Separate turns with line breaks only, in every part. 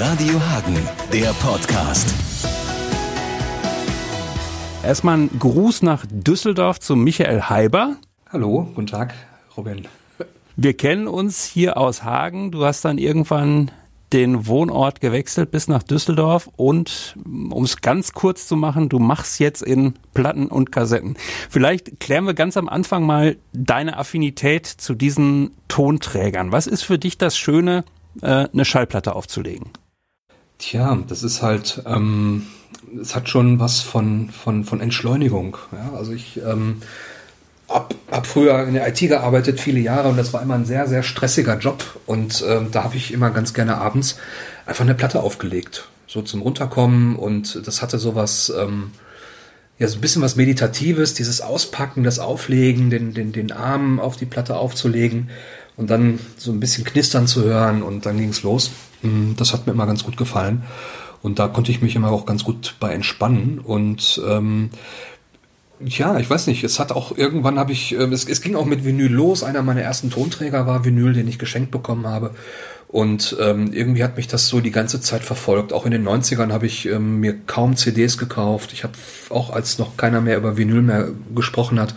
Radio Hagen, der Podcast.
Erstmal ein Gruß nach Düsseldorf zu Michael Heiber.
Hallo, guten Tag, Robin.
Wir kennen uns hier aus Hagen. Du hast dann irgendwann den Wohnort gewechselt bis nach Düsseldorf und um es ganz kurz zu machen, du machst jetzt in Platten und Kassetten. Vielleicht klären wir ganz am Anfang mal deine Affinität zu diesen Tonträgern. Was ist für dich das Schöne, äh, eine Schallplatte aufzulegen?
Tja, das ist halt, ähm, es hat schon was von, von, von Entschleunigung. Ja? Also ich ähm, hab, hab früher in der IT gearbeitet, viele Jahre, und das war immer ein sehr, sehr stressiger Job. Und ähm, da habe ich immer ganz gerne abends einfach eine Platte aufgelegt. So zum Runterkommen und das hatte sowas, ähm, ja, so ein bisschen was Meditatives, dieses Auspacken, das Auflegen, den, den, den Arm auf die Platte aufzulegen und dann so ein bisschen knistern zu hören und dann ging's los. Mm, das hat mir immer ganz gut gefallen. Und da konnte ich mich immer auch ganz gut bei entspannen. Und ähm, ja, ich weiß nicht, es hat auch irgendwann habe ich, äh, es, es ging auch mit Vinyl los. Einer meiner ersten Tonträger war Vinyl, den ich geschenkt bekommen habe. Und ähm, irgendwie hat mich das so die ganze Zeit verfolgt. Auch in den 90ern habe ich ähm, mir kaum CDs gekauft. Ich habe auch als noch keiner mehr über Vinyl mehr gesprochen hat,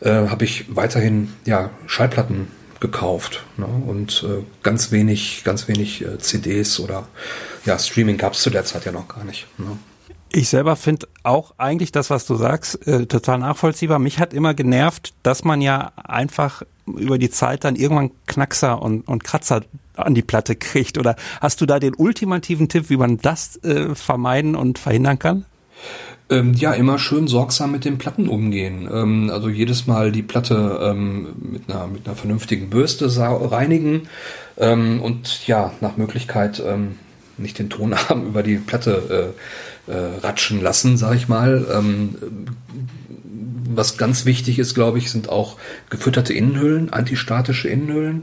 äh, habe ich weiterhin ja Schallplatten gekauft ne? und äh, ganz wenig, ganz wenig äh, CDs oder ja Streaming gab es zu der Zeit ja noch gar nicht. Ne?
Ich selber finde auch eigentlich das, was du sagst, äh, total nachvollziehbar. Mich hat immer genervt, dass man ja einfach über die Zeit dann irgendwann Knackser und, und Kratzer an die Platte kriegt. Oder hast du da den ultimativen Tipp, wie man das äh, vermeiden und verhindern kann?
Ähm, ja, immer schön sorgsam mit den Platten umgehen. Ähm, also jedes Mal die Platte ähm, mit, einer, mit einer vernünftigen Bürste reinigen ähm, und ja, nach Möglichkeit ähm, nicht den Tonarm über die Platte äh, äh, ratschen lassen, sag ich mal. Ähm, was ganz wichtig ist, glaube ich, sind auch gefütterte Innenhüllen, antistatische Innenhüllen,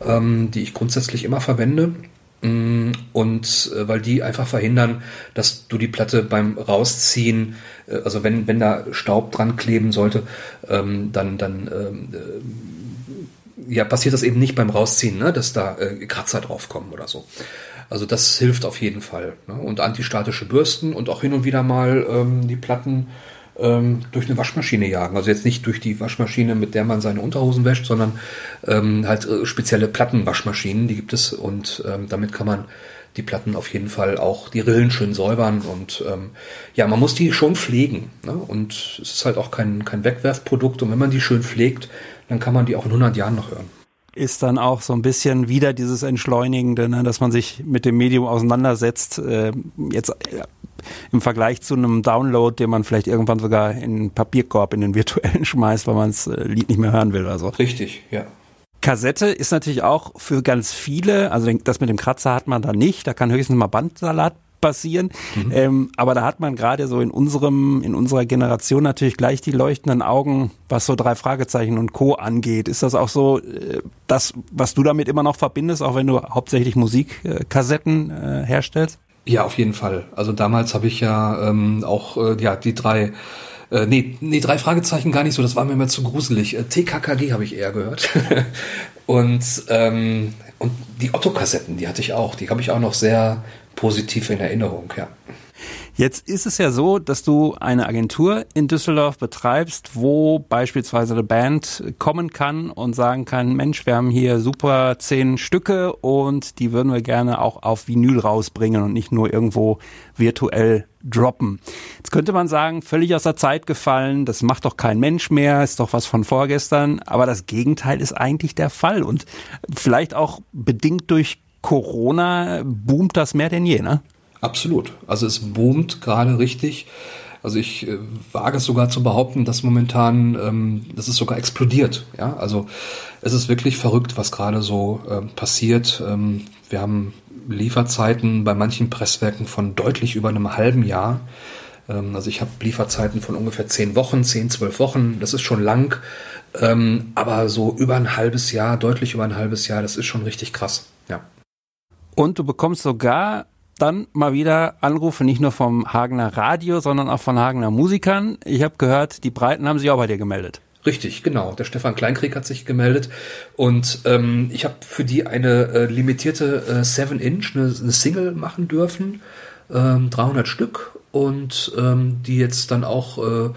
die ich grundsätzlich immer verwende. Mm, und äh, weil die einfach verhindern, dass du die Platte beim Rausziehen, äh, also wenn, wenn da Staub dran kleben sollte, ähm, dann, dann ähm, äh, ja, passiert das eben nicht beim Rausziehen, ne, dass da Kratzer draufkommen oder so. Also das hilft auf jeden Fall. Ne? Und antistatische Bürsten und auch hin und wieder mal ähm, die Platten ähm, durch eine Waschmaschine jagen. Also jetzt nicht durch die Waschmaschine, mit der man seine Unterhosen wäscht, sondern ähm, halt äh, spezielle Plattenwaschmaschinen, die gibt es und ähm, damit kann man die Platten auf jeden Fall auch die Rillen schön säubern und ähm, ja, man muss die schon pflegen. Ne? Und es ist halt auch kein, kein Wegwerfprodukt und wenn man die schön pflegt, dann kann man die auch in 100 Jahren noch hören
ist dann auch so ein bisschen wieder dieses Entschleunigende, ne, dass man sich mit dem Medium auseinandersetzt. Äh, jetzt im Vergleich zu einem Download, den man vielleicht irgendwann sogar in einen Papierkorb, in den virtuellen schmeißt, weil man das äh, Lied nicht mehr hören will oder so.
Richtig, ja.
Kassette ist natürlich auch für ganz viele, also das mit dem Kratzer hat man da nicht, da kann höchstens mal Bandsalat passieren. Mhm. Ähm, aber da hat man gerade so in unserem, in unserer Generation natürlich gleich die leuchtenden Augen, was so drei Fragezeichen und Co. angeht. Ist das auch so äh, das, was du damit immer noch verbindest, auch wenn du hauptsächlich Musikkassetten äh, herstellst?
Ja, auf jeden Fall. Also damals habe ich ja ähm, auch äh, ja die drei äh, nee, nee, drei Fragezeichen gar nicht so, das war mir immer zu gruselig. Äh, TKKG habe ich eher gehört. und, ähm, und die Otto-Kassetten, die hatte ich auch. Die habe ich auch noch sehr positiv in Erinnerung, ja.
Jetzt ist es ja so, dass du eine Agentur in Düsseldorf betreibst, wo beispielsweise eine Band kommen kann und sagen kann, Mensch, wir haben hier super zehn Stücke und die würden wir gerne auch auf Vinyl rausbringen und nicht nur irgendwo virtuell droppen. Jetzt könnte man sagen, völlig aus der Zeit gefallen, das macht doch kein Mensch mehr, ist doch was von vorgestern, aber das Gegenteil ist eigentlich der Fall und vielleicht auch bedingt durch Corona boomt das mehr denn je, ne?
Absolut. Also es boomt gerade richtig. Also ich äh, wage es sogar zu behaupten, dass momentan, ähm, dass es sogar explodiert. Ja, also es ist wirklich verrückt, was gerade so ähm, passiert. Ähm, wir haben Lieferzeiten bei manchen Presswerken von deutlich über einem halben Jahr. Ähm, also ich habe Lieferzeiten von ungefähr zehn Wochen, zehn, zwölf Wochen. Das ist schon lang. Ähm, aber so über ein halbes Jahr, deutlich über ein halbes Jahr, das ist schon richtig krass. Ja.
Und du bekommst sogar dann mal wieder Anrufe nicht nur vom Hagener Radio, sondern auch von Hagener Musikern. Ich habe gehört, die Breiten haben sich auch bei dir gemeldet.
Richtig, genau. Der Stefan Kleinkrieg hat sich gemeldet und ähm, ich habe für die eine äh, limitierte äh, 7-Inch, eine, eine, Single machen dürfen, ähm, 300 Stück und ähm, die jetzt dann auch äh,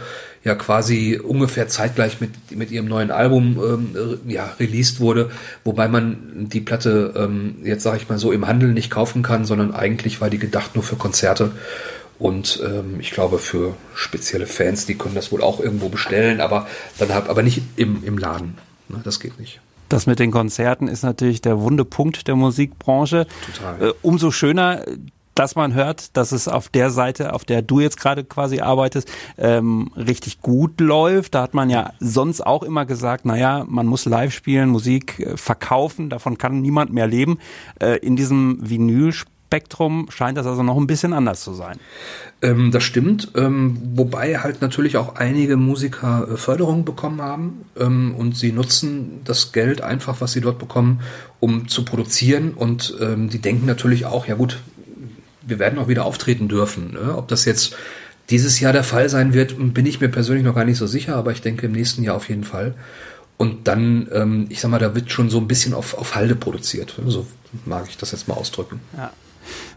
ja quasi ungefähr zeitgleich mit, mit ihrem neuen Album ähm, ja, released wurde, wobei man die Platte ähm, jetzt sage ich mal so im Handel nicht kaufen kann, sondern eigentlich war die gedacht nur für Konzerte und ähm, ich glaube für spezielle Fans, die können das wohl auch irgendwo bestellen, aber dann hab, aber nicht im, im Laden. Ne, das geht nicht.
Das mit den Konzerten ist natürlich der wunde Punkt der Musikbranche. Total. Äh, umso schöner, dass man hört, dass es auf der Seite, auf der du jetzt gerade quasi arbeitest, ähm, richtig gut läuft. Da hat man ja sonst auch immer gesagt, naja, man muss live spielen, Musik äh, verkaufen, davon kann niemand mehr leben. Äh, in diesem Vinylspektrum scheint das also noch ein bisschen anders zu sein.
Ähm, das stimmt, ähm, wobei halt natürlich auch einige Musiker äh, Förderung bekommen haben ähm, und sie nutzen das Geld einfach, was sie dort bekommen, um zu produzieren und ähm, die denken natürlich auch, ja gut, wir werden auch wieder auftreten dürfen. Ne? Ob das jetzt dieses Jahr der Fall sein wird, bin ich mir persönlich noch gar nicht so sicher, aber ich denke im nächsten Jahr auf jeden Fall. Und dann, ähm, ich sag mal, da wird schon so ein bisschen auf, auf Halde produziert. So mag ich das jetzt mal ausdrücken.
Ja.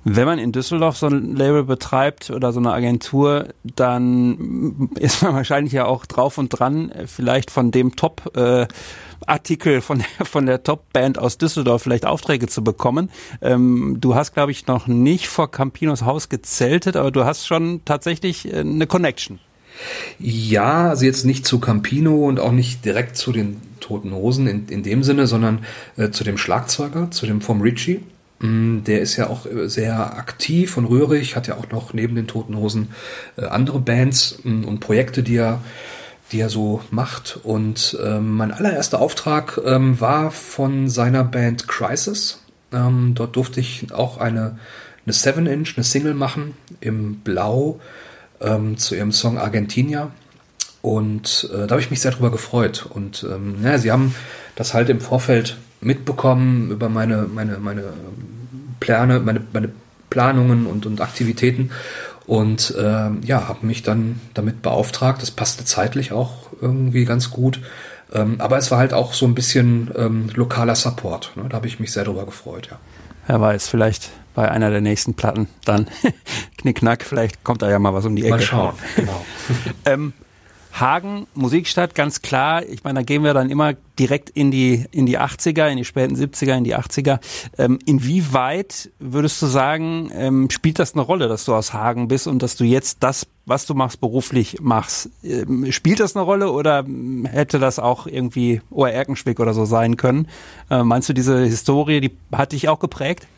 Wenn man in Düsseldorf so ein Label betreibt oder so eine Agentur, dann ist man wahrscheinlich ja auch drauf und dran, vielleicht von dem Top äh, Artikel von der, von der Top-Band aus Düsseldorf vielleicht Aufträge zu bekommen. Ähm, du hast, glaube ich, noch nicht vor Campinos Haus gezeltet, aber du hast schon tatsächlich äh, eine Connection.
Ja, also jetzt nicht zu Campino und auch nicht direkt zu den Toten Hosen in, in dem Sinne, sondern äh, zu dem Schlagzeuger, zu dem vom Ritchie. Mm, der ist ja auch äh, sehr aktiv und rührig, hat ja auch noch neben den Toten Hosen äh, andere Bands mm, und Projekte, die er die er so macht. Und ähm, mein allererster Auftrag ähm, war von seiner Band Crisis. Ähm, dort durfte ich auch eine, eine 7-Inch, eine Single machen im Blau zu ihrem Song Argentinia. Und äh, da habe ich mich sehr drüber gefreut. Und ähm, naja, sie haben das halt im Vorfeld mitbekommen über meine, meine, meine Pläne, meine, meine Planungen und, und Aktivitäten und äh, ja, habe mich dann damit beauftragt. Das passte zeitlich auch irgendwie ganz gut. Ähm, aber es war halt auch so ein bisschen ähm, lokaler Support. Ne? Da habe ich mich sehr drüber gefreut, ja.
Wer weiß, vielleicht bei einer der nächsten Platten dann Knickknack, vielleicht kommt da ja mal was um die Ecke.
Mal schauen, genau.
Hagen, Musikstadt, ganz klar. Ich meine, da gehen wir dann immer direkt in die, in die 80er, in die späten 70er, in die 80er. Ähm, inwieweit würdest du sagen, ähm, spielt das eine Rolle, dass du aus Hagen bist und dass du jetzt das, was du machst, beruflich machst? Ähm, spielt das eine Rolle oder hätte das auch irgendwie Ohr Erkenschwick oder so sein können? Äh, meinst du, diese Historie, die hat dich auch geprägt?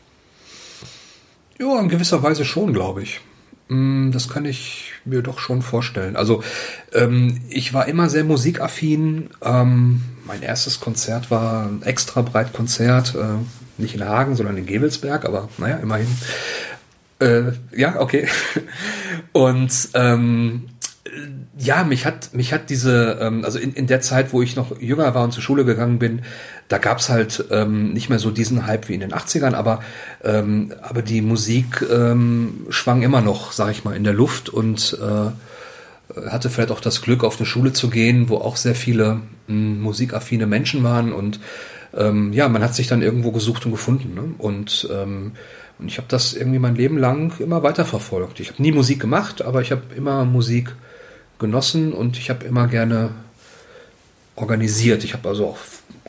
Ja, in gewisser Weise schon, glaube ich. Mm, das kann ich mir doch schon vorstellen. Also ähm, ich war immer sehr musikaffin. Ähm, mein erstes Konzert war ein extra breit Konzert, äh, nicht in Hagen, sondern in Gebelsberg, aber naja, immerhin. Äh, ja, okay. Und ähm, ja, mich hat, mich hat diese, ähm, also in, in der Zeit, wo ich noch jünger war und zur Schule gegangen bin, da gab's halt ähm, nicht mehr so diesen Hype wie in den 80ern, aber, ähm, aber die Musik ähm, schwang immer noch, sag ich mal, in der Luft und äh, hatte vielleicht auch das Glück, auf eine Schule zu gehen, wo auch sehr viele mh, hm, musikaffine Menschen waren und ähm, ja, man hat sich dann irgendwo gesucht und gefunden. Ne? Und, ähm, und ich habe das irgendwie mein Leben lang immer weiterverfolgt. Ich habe nie Musik gemacht, aber ich habe immer Musik genossen und ich habe immer gerne organisiert. Ich habe also auch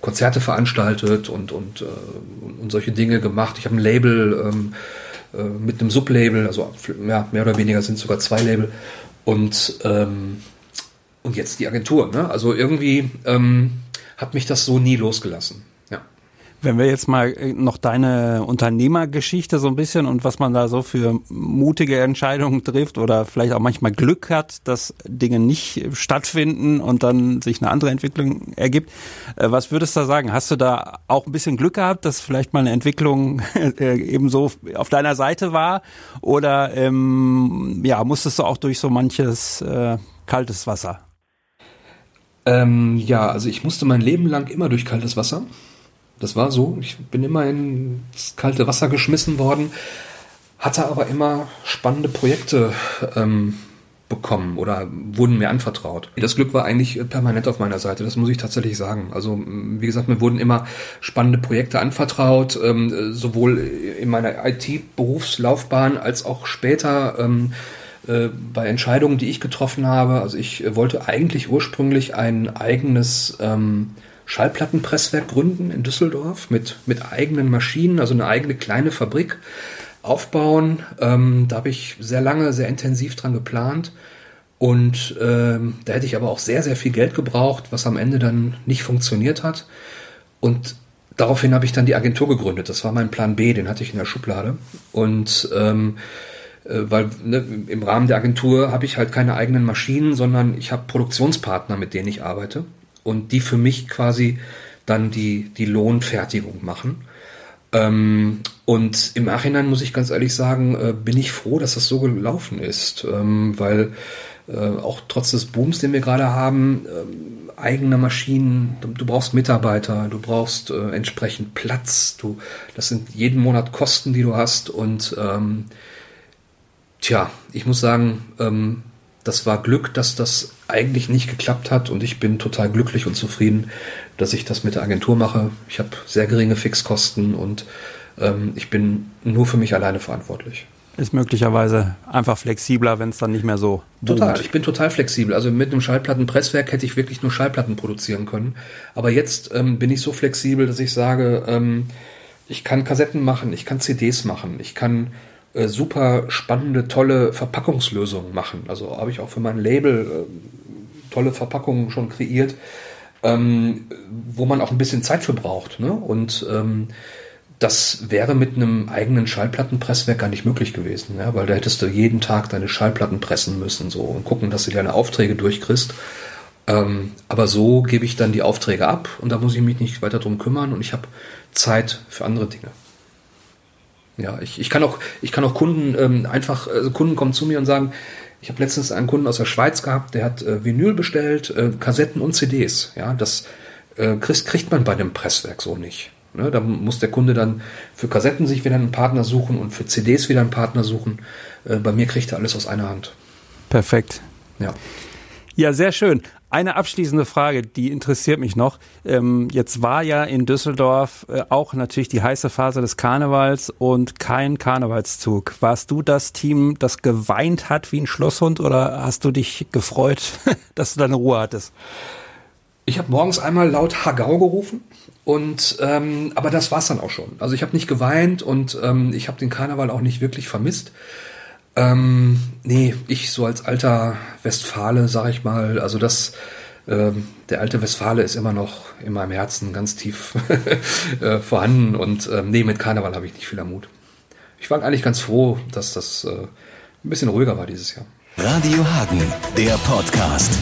Konzerte veranstaltet und, und, äh, und solche Dinge gemacht. Ich habe ein Label ähm, äh, mit einem Sublabel, also ja, mehr oder weniger sind sogar zwei Label. Und, ähm, und jetzt die Agentur. Ne? Also irgendwie ähm, hat mich das so nie losgelassen.
Wenn wir jetzt mal äh, noch deine Unternehmergeschichte so ein bisschen und was man da so für mutige Entscheidungen trifft oder vielleicht auch manchmal Glück hat, dass Dinge nicht stattfinden und dann sich eine andere Entwicklung ergibt. Äh, was würdest du da sagen? Hast du da auch ein bisschen Glück gehabt, dass vielleicht mal eine Entwicklung äh, eben so auf deiner Seite war? Oder ähm, ja, musstest du auch durch so manches äh, kaltes Wasser?
Ähm, ja, also ich musste mein Leben lang immer durch kaltes Wasser. Das war so. Ich bin immer ins kalte Wasser geschmissen worden, hatte aber immer spannende Projekte ähm, bekommen oder wurden mir anvertraut. Das Glück war eigentlich permanent auf meiner Seite, das muss ich tatsächlich sagen. Also wie gesagt, mir wurden immer spannende Projekte anvertraut, ähm, sowohl in meiner IT-Berufslaufbahn als auch später ähm, äh, bei Entscheidungen, die ich getroffen habe. Also ich wollte eigentlich ursprünglich ein eigenes ähm, Schallplattenpresswerk gründen in Düsseldorf mit, mit eigenen Maschinen, also eine eigene kleine Fabrik aufbauen. Ähm, da habe ich sehr lange, sehr intensiv dran geplant. Und ähm, da hätte ich aber auch sehr, sehr viel Geld gebraucht, was am Ende dann nicht funktioniert hat. Und daraufhin habe ich dann die Agentur gegründet. Das war mein Plan B, den hatte ich in der Schublade. Und ähm, äh, weil ne, im Rahmen der Agentur habe ich halt keine eigenen Maschinen, sondern ich habe Produktionspartner, mit denen ich arbeite und die für mich quasi dann die, die Lohnfertigung machen. Ähm, und im Nachhinein muss ich ganz ehrlich sagen, äh, bin ich froh, dass das so gelaufen ist, ähm, weil äh, auch trotz des Booms, den wir gerade haben, ähm, eigene Maschinen, du, du, brauchst Mitarbeiter, du brauchst äh, entsprechend Platz, du, das sind jeden Monat Kosten, die du hast und ähm, tja, ich muss sagen, ähm, das war Glück, dass das eigentlich nicht geklappt hat und ich bin total glücklich und zufrieden, dass ich das mit der Agentur mache. Ich habe sehr geringe Fixkosten und ähm, ich bin nur für mich alleine verantwortlich.
Ist möglicherweise einfach flexibler, wenn es dann nicht mehr so.
Boomt. Total, ich bin total flexibel. Also mit einem Schallplattenpresswerk hätte ich wirklich nur Schallplatten produzieren können. Aber jetzt ähm, bin ich so flexibel, dass ich sage, ähm, ich kann Kassetten machen, ich kann CDs machen, ich kann äh, super spannende, tolle Verpackungslösungen machen. Also habe ich auch für mein Label äh, tolle Verpackungen schon kreiert, ähm, wo man auch ein bisschen Zeit für braucht. Ne? Und ähm, das wäre mit einem eigenen Schallplattenpresswerk gar nicht möglich gewesen, ja? weil da hättest du jeden Tag deine Schallplatten pressen müssen so und gucken, dass du deine Aufträge durchkriegst. Ähm, aber so gebe ich dann die Aufträge ab und da muss ich mich nicht weiter drum kümmern und ich habe Zeit für andere Dinge. Ja, ich, ich kann auch, ich kann auch Kunden ähm, einfach, also Kunden kommen zu mir und sagen, ich habe letztens einen Kunden aus der Schweiz gehabt, der hat äh, Vinyl bestellt, äh, Kassetten und CDs. Ja, das äh, kriegt, kriegt man bei dem Presswerk so nicht. Ne? Da muss der Kunde dann für Kassetten sich wieder einen Partner suchen und für CDs wieder einen Partner suchen. Äh, bei mir kriegt er alles aus einer Hand.
Perfekt. Ja. Ja, sehr schön. Eine abschließende Frage, die interessiert mich noch. Ähm, jetzt war ja in Düsseldorf äh, auch natürlich die heiße Phase des Karnevals und kein Karnevalszug. Warst du das Team, das geweint hat wie ein Schlosshund oder hast du dich gefreut, dass du deine Ruhe hattest?
Ich habe morgens einmal laut Hagau gerufen und ähm, aber das war's dann auch schon. Also ich habe nicht geweint und ähm, ich habe den Karneval auch nicht wirklich vermisst. Ähm, nee, ich so als alter Westfale, sag ich mal, also das, ähm, der alte Westfale ist immer noch in meinem Herzen ganz tief äh, vorhanden und ähm, nee, mit Karneval habe ich nicht viel am Mut. Ich war eigentlich ganz froh, dass das äh, ein bisschen ruhiger war dieses Jahr.
Radio Hagen, der Podcast.